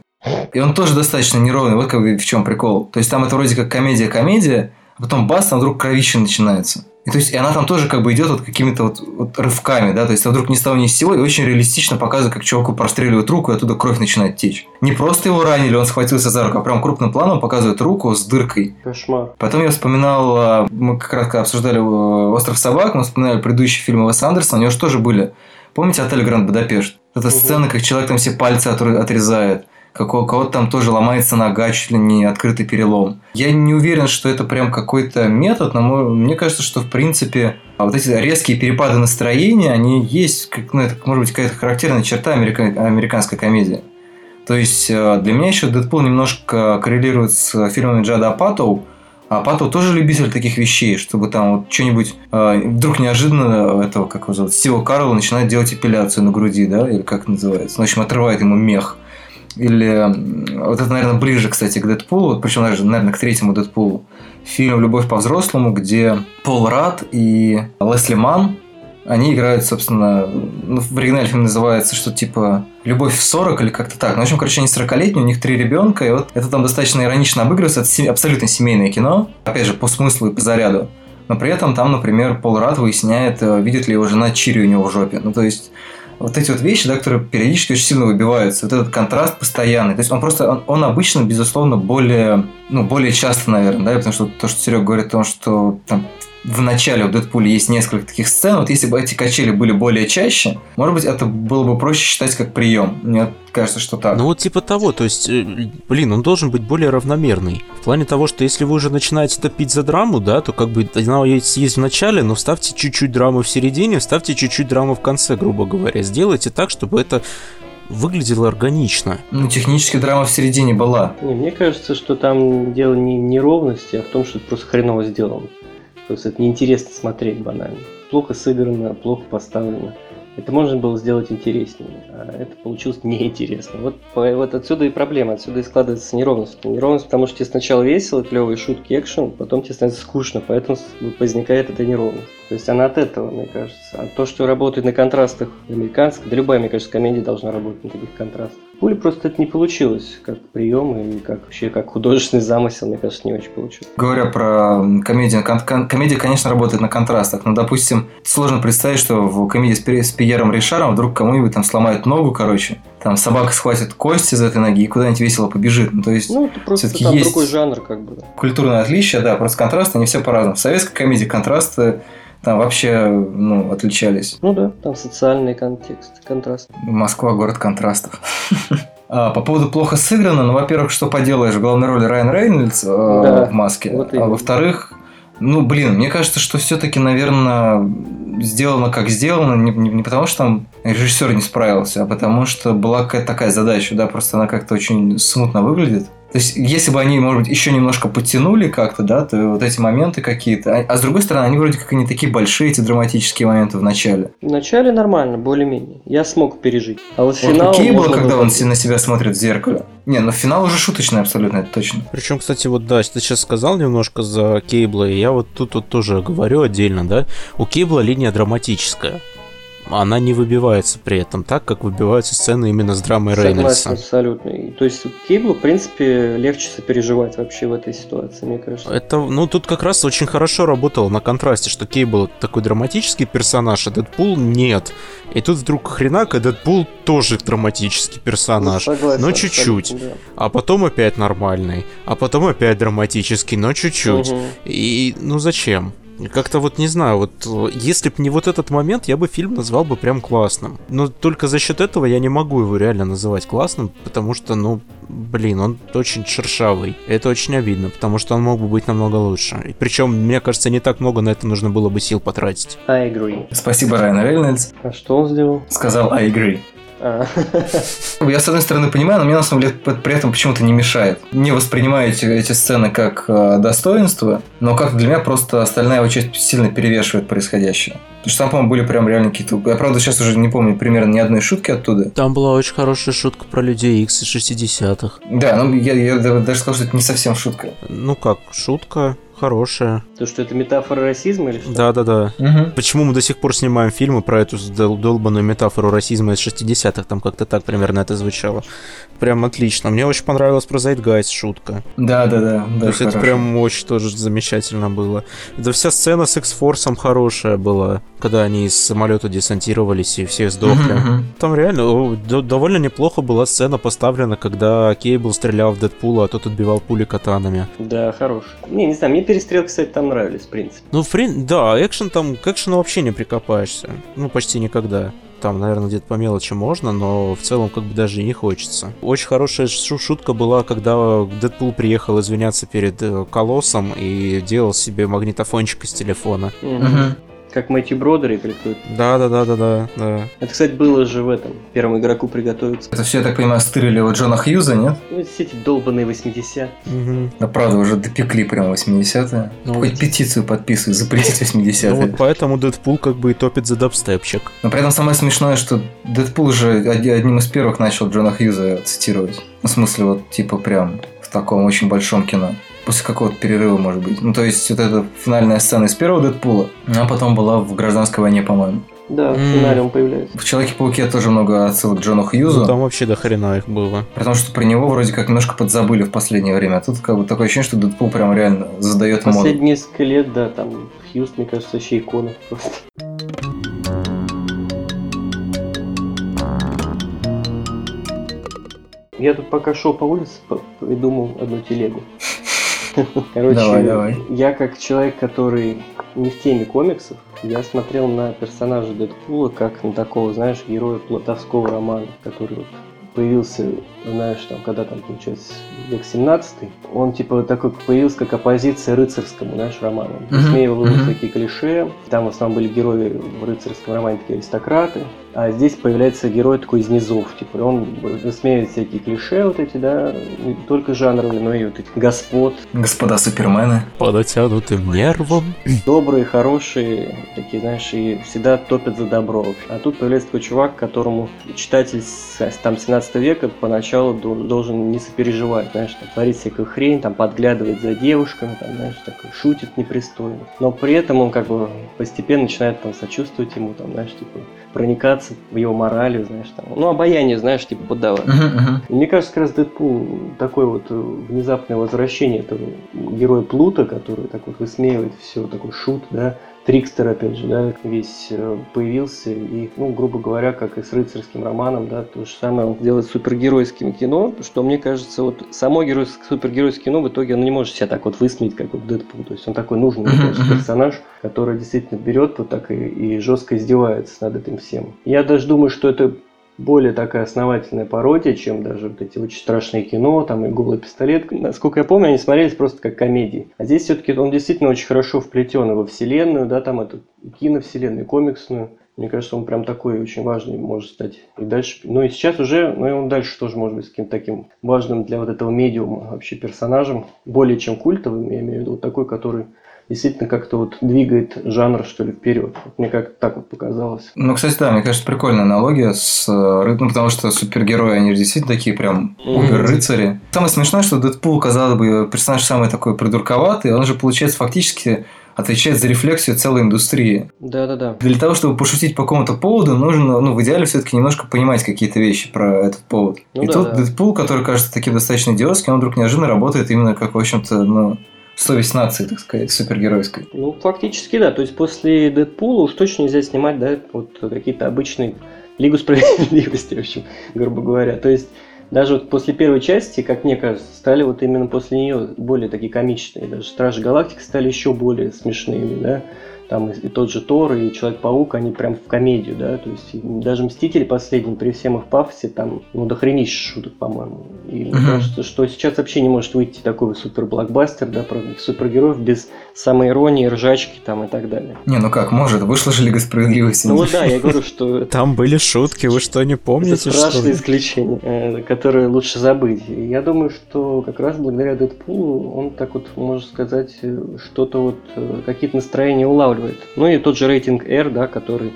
И он тоже достаточно неровный. Вот как в чем прикол. То есть там это вроде как комедия-комедия, а потом бас, там вдруг кровище начинается. И, то есть, и она там тоже как бы идет вот какими-то вот, вот рывками, да, то есть, вдруг ни с того ни с сего, и очень реалистично показывает, как чуваку простреливают руку, и оттуда кровь начинает течь. Не просто его ранили, он схватился за руку, а прям крупным планом показывает руку с дыркой. Кошмар. Потом я вспоминал, а, мы как раз когда обсуждали э, «Остров собак», мы вспоминали предыдущие фильмы Уэса Андерсона, у него же тоже были. Помните «Отель Гранд Будапешт»? Это угу. сцена, как человек там все пальцы отрезает какого кого-то там тоже ломается нога, чуть ли не открытый перелом. Я не уверен, что это прям какой-то метод, но мне кажется, что в принципе вот эти резкие перепады настроения, они есть, как, ну, это может быть какая-то характерная черта америка... американской комедии. То есть э, для меня еще Дэдпул немножко коррелирует с фильмами Джада Апатоу, а Патоу тоже любитель таких вещей, чтобы там вот что-нибудь э, вдруг неожиданно этого, как его зовут, Стива Карла начинает делать эпиляцию на груди, да, или как это называется. В общем, отрывает ему мех. Или вот это, наверное, ближе, кстати, к Дэдпулу, причем даже, наверное, к третьему Дэдпулу. Фильм «Любовь по-взрослому», где Пол Рад и Лесли Ман, они играют, собственно, ну, в оригинале фильм называется что типа «Любовь в 40» или как-то так. Ну, в общем, короче, они 40-летние, у них три ребенка, и вот это там достаточно иронично обыгрывается. Это абсолютно семейное кино, опять же, по смыслу и по заряду. Но при этом там, например, Пол Рад выясняет, э, видит ли его жена Чири у него в жопе. Ну, то есть, вот эти вот вещи, да, которые периодически очень сильно выбиваются. Вот этот контраст постоянный. То есть он просто, он, он обычно, безусловно, более, ну, более часто, наверное, да, потому что то, что Серега говорит о том, что там в начале у Дэдпуля есть несколько таких сцен. Вот если бы эти качели были более чаще, может быть, это было бы проще считать как прием. Мне кажется, что так. Ну вот типа того, то есть, э, блин, он должен быть более равномерный. В плане того, что если вы уже начинаете топить за драму, да, то как бы она есть, есть в начале, но вставьте чуть-чуть драмы в середине, вставьте чуть-чуть драмы в конце, грубо говоря. Сделайте так, чтобы это выглядело органично. Ну, технически драма в середине была. Не, мне кажется, что там дело не в неровности, а в том, что это просто хреново сделано. То есть это неинтересно смотреть банально. Плохо сыграно, плохо поставлено. Это можно было сделать интереснее, а это получилось неинтересно. Вот, вот отсюда и проблема, отсюда и складывается неровность. Неровность, потому что тебе сначала весело, клевые шутки, экшен, потом тебе становится скучно, поэтому возникает эта неровность. То есть она от этого, мне кажется. А то, что работает на контрастах американских, да любая, мне кажется, комедия должна работать на таких контрастах. Пули просто это не получилось, как прием и как вообще как художественный замысел, мне кажется, не очень получилось. Говоря про комедию, кон- комедия, конечно, работает на контрастах, но, допустим, сложно представить, что в комедии с, Пи- с Пьером Ришаром вдруг кому-нибудь там сломают ногу, короче, там собака схватит кость из этой ноги и куда-нибудь весело побежит. Ну, то есть, Ну, это просто там есть- другой жанр, как бы. культурное отличие, да, просто контрасты, они все по-разному. В советской комедии контрасты там вообще, ну, отличались. Ну да, там социальный контекст, контраст. Москва – город контрастов. А, По поводу плохо сыграно, ну, во-первых, что поделаешь, в главной роли Райан Рейнольдс э, Да, в маске, вот а во-вторых, ну, блин, мне кажется, что все-таки, наверное, сделано как сделано, не, не- не потому что там режиссер не справился, а потому что была какая-то такая задача, да, просто она как-то очень смутно выглядит. То есть, если бы они, может быть, еще немножко подтянули как-то, да, то вот эти моменты какие-то. А, а с другой стороны, они вроде как и не такие большие, эти драматические моменты в начале. В начале нормально, более-менее. Я смог пережить. А вот Вот финал... у Кейбла, можно когда он на себя смотрит в зеркале. Не, ну финал уже шуточный абсолютно, это точно. Причем, кстати, вот да, ты сейчас сказал немножко за Кейбла, и я вот тут вот тоже говорю отдельно, да. У Кейбла линия драматическая. Она не выбивается при этом так, как выбиваются сцены именно с драмой Согласен, Рейнольдса. абсолютно. И, То есть Кейблу, в принципе, легче сопереживать вообще в этой ситуации, мне кажется. Это, ну, тут как раз очень хорошо работало на контрасте, что Кейбл такой драматический персонаж, а Дэдпул нет. И тут вдруг хренака, Дэдпул тоже драматический персонаж. Ну, согласен, но чуть-чуть. абсолютно, А потом опять нормальный. А потом опять драматический, но да. чуть-чуть. Мгм. И, ну, зачем? Как-то вот не знаю, вот э, если бы не вот этот момент, я бы фильм назвал бы прям классным. Но только за счет этого я не могу его реально называть классным, потому что, ну, блин, он очень шершавый. Это очень обидно, потому что он мог бы быть намного лучше. И причем, мне кажется, не так много на это нужно было бы сил потратить. I agree. Спасибо, Райан Рейнольдс. А что он сделал? Сказал I agree. А, Я, с одной стороны, понимаю, но мне, на самом деле, при этом почему-то не мешает. Не воспринимаю эти, эти сцены как э, достоинство, но как для меня просто остальная его часть сильно перевешивает происходящее. Потому что там, по-моему, были прям реально какие-то... Я, правда, сейчас уже не помню примерно ни одной шутки оттуда. Там была очень хорошая шутка про людей X из 60-х. Да, ну я, я даже сказал, что это не совсем шутка. Ну как, шутка хорошая. то, что это метафора расизма или что? Да-да-да. Угу. Почему мы до сих пор снимаем фильмы про эту дол- долбанную метафору расизма из 60-х? Там как-то так примерно это звучало. Прям отлично. Мне очень понравилась про Zeitgeist шутка. Да, да, да. То есть это прям очень тоже замечательно было. Да вся сцена с X-Force хорошая была, когда они из самолета десантировались и все сдохли. Там реально довольно неплохо была сцена поставлена, когда Кейбл стрелял в Дэдпула, а тот отбивал пули катанами. Да, хорош. Не, не знаю, мне перестрелки, кстати, там нравились, в принципе. Ну, в прин- да, экшен там, к экшену вообще не прикопаешься. Ну, почти никогда. Там, наверное, где-то по мелочи можно, но в целом как бы даже и не хочется. Очень хорошая шу- шутка была, когда Дэдпул приехал извиняться перед э, Колоссом и делал себе магнитофончик из телефона. Мгм. Как Мэтью Бродерик или кто-то. Да-да-да-да-да. да. Это, кстати, было же в этом. Первому игроку приготовиться. Это все, я так понимаю, стырили у Джона Хьюза, нет? Ну, все эти долбанные 80 Мгм. Да, правда, уже допекли прям 80-е. Ну, Хоть вот. петицию подписывай, запретить 80-е. Ну вот поэтому Дэдпул как бы и топит за дабстепчик. Но при этом самое смешное, что Дэдпул уже оди- одним из первых начал Джона Хьюза цитировать. Ну, в смысле, вот типа прям в таком очень большом кино после какого-то перерыва, может быть. Ну, то есть, вот эта финальная сцена из первого Дэдпула, она потом была в «Гражданской войне», по-моему. Да, в финале mm. он появляется. В Человеке-пауке тоже много отсылок к Джону Хьюзу. Ну, там вообще до хрена их было. Потому что про него вроде как немножко подзабыли в последнее время. А тут как бы такое ощущение, что Дэдпул прям реально задает мод. Последние несколько лет, да, там Хьюз, мне кажется, вообще икона просто. Я тут пока шел по улице, придумал одну телегу. Короче, Давай, давай. я как человек, который не в теме комиксов, я смотрел на персонажа Дэдпула как на такого, знаешь, героя плотовского романа, который вот появился, знаешь, там, когда там, получается, век 17 он, типа, такой появился как оппозиция рыцарскому, знаешь, роману. Мгм, Высмеивал мгм. такие клише, там в основном были герои в рыцарском романе такие аристократы, а здесь появляется герой такой из низов, типа, он высмеивает всякие клише вот эти, да, не только жанровые, но и вот этих господ, Господа супермены. По натянутым нервам. добрые, хорошие, такие, знаешь, и всегда топят за добро. А тут появляется такой чувак, которому читатель с там 17 века поначалу до- должен не сопереживать, знаешь, там, творить всякую хрень, там, подглядывать за девушками, там, знаешь, такой, шутит непристойно. Но при этом он как бы постепенно начинает там сочувствовать ему, там, знаешь, типа, проникаться в его моралью, знаешь, там, ну, обаяние, знаешь, типа, поддавать. Мгм. И Мне кажется, как раз Дэдпул такое вот э, внезапное возвращение этого героя Плута, который так вот высмеивает все, такой шут, да, Трикстер, опять же, да, весь э, появился, и, ну, грубо говоря, как и с рыцарским романом, да, то же самое он делает с супергеройским кино, что мне кажется, вот само геройское, супергеройское кино в итоге оно не может себя так вот высмеять, как вот Дэдпул, то есть он такой нужный, кажется, персонаж, который действительно берет вот так и, и жестко издевается над этим всем. Я даже думаю, что это более такая основательная пародия, чем даже вот эти очень страшные кино, там и голый пистолет. Насколько я помню, они смотрелись просто как комедии. А здесь все-таки он действительно очень хорошо вплетен во вселенную, да, там эту киновселенную, комиксную. Мне кажется, он прям такой очень важный может стать и дальше. Ну и сейчас уже, ну и он дальше тоже может быть каким-то таким важным для вот этого медиума вообще персонажем, более чем культовым, я имею в виду, вот такой, который действительно как-то вот двигает жанр, что ли, вперед. Вот Мне как так вот показалось. Ну, кстати, да, мне кажется, прикольная аналогия с э, ну, потому что супергерои, они действительно такие прям убер-рыцари. Самое смешное, что Дэдпул, казалось бы, персонаж самый такой придурковатый, он же, получается, фактически отвечает за рефлексию целой индустрии. Да-да-да. Для того, чтобы пошутить по какому-то поводу, нужно, ну, в идеале все-таки немножко понимать какие-то вещи про этот повод. Ну И да, тут да. Дэдпул, который кажется таким достаточно идиотским, он вдруг неожиданно работает именно как, в общем-то, ну, совесть нации, так сказать, супергеройской. Ну, фактически, да. То есть после Дэдпула уж точно нельзя снимать, да, вот какие-то обычные Лигу справедливости, в общем, грубо говоря. То есть даже вот после первой части, как мне кажется, стали вот именно после нее более такие комичные. Даже Стражи Галактики стали еще более смешными, да. Там и, и тот же Тор, и Человек-паук, они прям в комедию, да. То есть даже Мстители последние, при всем их пафосе, там, ну, дохренища шуток, по-моему. И мне кажется, что сейчас вообще не может выйти такой супер-блокбастер, да, про супергероев без самоиронии, ржачки там и так далее. Не, ну как, может, вышла же Лига справедливости. Ну вот да, я говорю, что Там были шутки, вы что, не помните, это страшное исключение, э, которое лучше забыть. Я думаю, что как раз благодаря Дэдпулу он так вот, можно сказать, э, что-то вот, э, какие-то настроения улавливает. Ну и тот же рейтинг R, да, который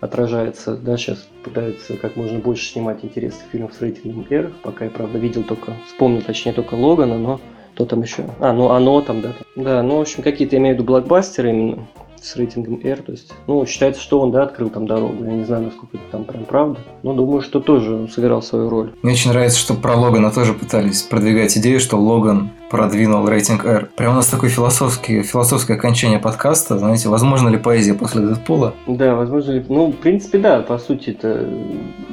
отражается, да, сейчас пытаются как можно больше снимать интересных фильмов с рейтингом R, пока я, правда, видел только, вспомнил, точнее, только Логана, но кто там еще? А, ну оно там, да. Да, ну, в общем, какие-то, я имею в виду, блокбастеры именно с рейтингом R, то есть, ну, считается, что он, да, открыл там дорогу, я не знаю, насколько это там прям правда, но думаю, что тоже он сыграл свою роль. Мне очень нравится, что про Логана тоже пытались продвигать идею, что Логан продвинул рейтинг R. Прям у нас такое философское, философское окончание подкаста. Знаете, возможно ли поэзия после Дэдпула? Да, возможно, ли- ну, в принципе, да, по сути это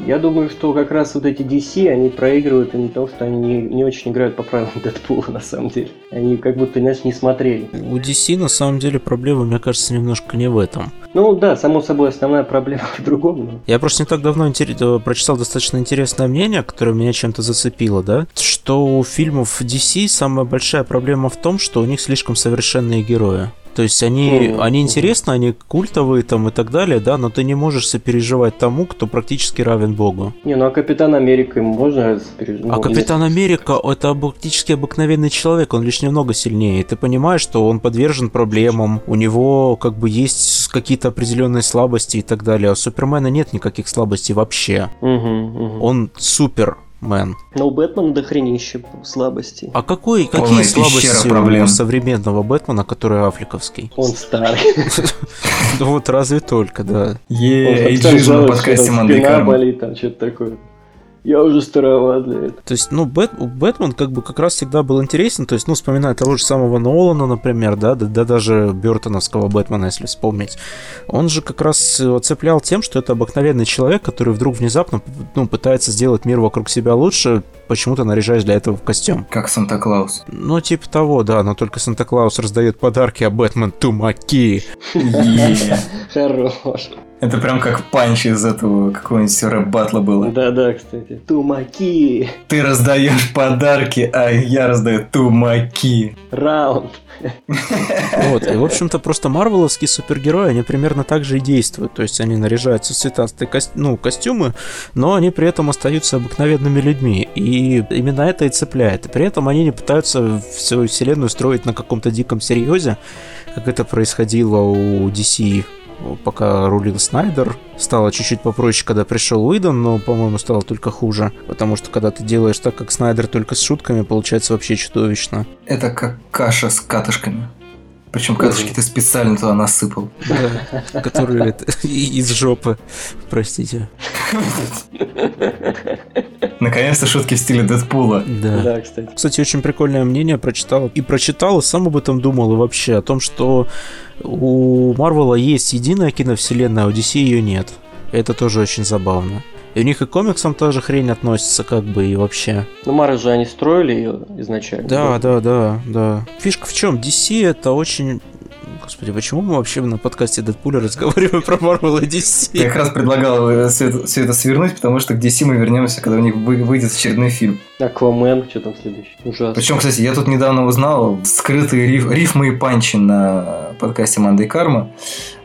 я думаю, что как раз вот эти DC, они проигрывают именно потому, что они не, не очень играют по правилам Дэдпула, на самом деле. Они как будто, знаешь, не смотрели. У DC на самом деле проблема, мне кажется, немножко не в этом. Ну, да, само собой, основная проблема в другом, но... Я просто не так давно интерес- э, прочитал достаточно интересное мнение, которое меня чем-то зацепило, да, что у фильмов DC самая большая проблема в том, что у них слишком совершенные герои. То есть они, Мгм. они интересны, они культовые там и так далее, да, но ты не можешь сопереживать тому, кто практически равен Богу. Не, ну а Капитан Америка ему можно пережить? А Капитан Америка это практически обыкновенный человек, он лишь немного сильнее. Ты понимаешь, что он подвержен проблемам, у него как бы есть какие-то определенные слабости и так далее. А у Супермена нет никаких слабостей вообще. Угу, Он супермен. Но у Бэтмена дохренище слабостей. А какой, какие Полная слабости проблем. у современного Бэтмена, который африковский? Он старый. Ну вот разве только, да. Ей, на подкасте там Мандай Спина Карма. болит, там что-то такое. Я уже староват для этого. То есть, ну, Бэт, Бэтмен как бы как раз всегда был интересен. То есть, ну, вспоминая того же самого Нолана, например, да, да, да даже Бертоновского Бэтмена, если вспомнить. Он же как раз цеплял тем, что это обыкновенный человек, который вдруг внезапно ну, пытается сделать мир вокруг себя лучше, почему-то наряжаюсь для этого в костюм. Как Санта-Клаус. Ну, типа того, да, но только Санта-Клаус раздает подарки, а Бэтмен тумаки. Хорош. Это прям как панч из этого какого-нибудь рэп-батла было. Да-да, кстати. Тумаки. Ты раздаешь подарки, а я раздаю тумаки. Раунд. Вот, и, в общем-то, просто марвеловские супергерои, они примерно так же и действуют. То есть они наряжаются в цветастые ко- ну, костюмы, но они при этом остаются обыкновенными людьми. И именно это и цепляет. И при этом они не пытаются всю вселенную строить на каком-то диком серьезе, как это происходило у DC пока рулил Снайдер. Стало чуть-чуть попроще, когда пришел Уидон, но, по-моему, стало только хуже. Потому что, когда ты делаешь так, как Снайдер, только с шутками, получается вообще чудовищно. Это как каша с катышками. Причем катышки ты специально туда насыпал. Да, которые из жопы, простите. Наконец-то шутки в стиле Дэдпула. Да. Да, кстати. Кстати, очень прикольное мнение прочитал. И прочитал, и сам об этом думал, и вообще о том, что у Марвела есть единая киновселенная, а у DC ее нет. Это тоже очень забавно. И у них и к комиксам тоже хрень относится, как бы, и вообще. Ну, Марвел же они строили ее изначально. Да, да, да, да. Фишка в чем? DC это очень Господи, почему мы вообще на подкасте Дэдпуля разговариваем про Марвел и DC? Я как раз предлагал все это, все это свернуть, потому что к DC мы вернемся, когда у них вы- выйдет очередной фильм. Аквамен, что там следующий? Ужасно. Причем, кстати, я тут недавно узнал скрытые риф- рифмы и панчи на подкасте Манда и Карма.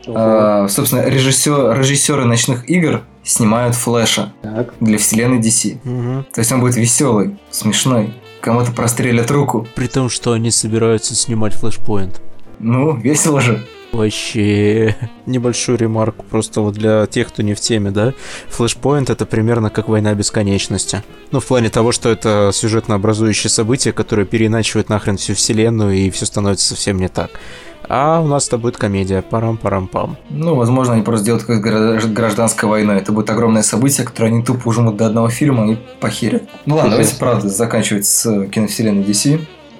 А, собственно, режиссер, режиссеры ночных игр снимают Флэша Так. для вселенной DC. Мгм. То есть он будет веселый, смешной. Кому-то прострелят руку. При том, что они собираются снимать флешпоинт. Ну, весело же. Вообще, небольшую ремарку просто вот для тех, кто не в теме, да? Флешпоинт это примерно как война бесконечности. Ну, в плане того, что это сюжетно образующее событие, которое переиначивает нахрен всю вселенную и все становится совсем не так. А у нас это будет комедия. Парам-парам-пам. Ну, возможно, они просто сделают как гра- гражданская война. Это будет огромное событие, которое они тупо ужмут до одного фильма и похерят. Ну ладно, давайте, правда, заканчивать с киновселенной DC.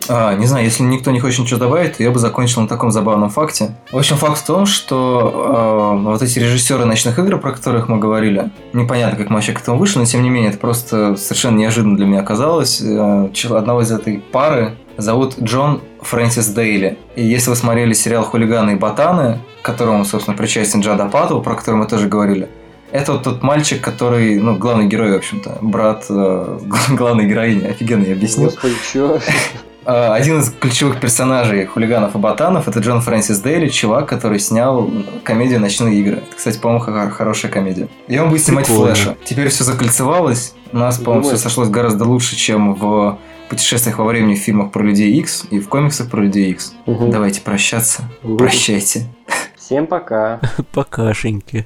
А, не знаю, если никто не хочет ничего добавить, то я бы закончил на таком забавном факте. В общем, факт в том, что э, вот эти режиссеры ночных игр, про которых мы говорили, непонятно, как мы вообще к этому вышли, но тем не менее, это просто совершенно неожиданно для меня оказалось. Э, одного из этой пары зовут Джон Фрэнсис Дейли. И если вы смотрели сериал «Хулиганы и ботаны», к которому, собственно, причастен Джад Апатоу, про который мы тоже говорили, это вот тот мальчик, который, ну, главный герой, в общем-то, брат э, главной героини. Офигенно я объяснил. Господи, чё? А, Один из ключевых персонажей хулиганов и ботанов это Джон Фрэнсис Дейли, чувак, который снял комедию «Ночные игры». Это, кстати, по-моему, хо- хорошая комедия. И он будет снимать Прикольно. Флэша. Теперь все закольцевалось. У нас, по-моему, все сошлось гораздо лучше, чем в путешествиях во времени в фильмах про Людей Икс и в комиксах про Людей Икс. Мгм. Давайте прощаться. Мгм. Прощайте. Всем пока. Покашеньки.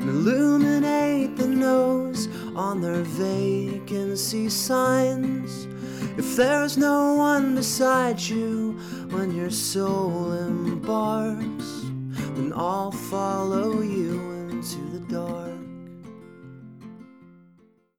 and illuminate the nose on their vacancy signs. If there's no one beside you when your soul embarks, then I'll follow you into the dark.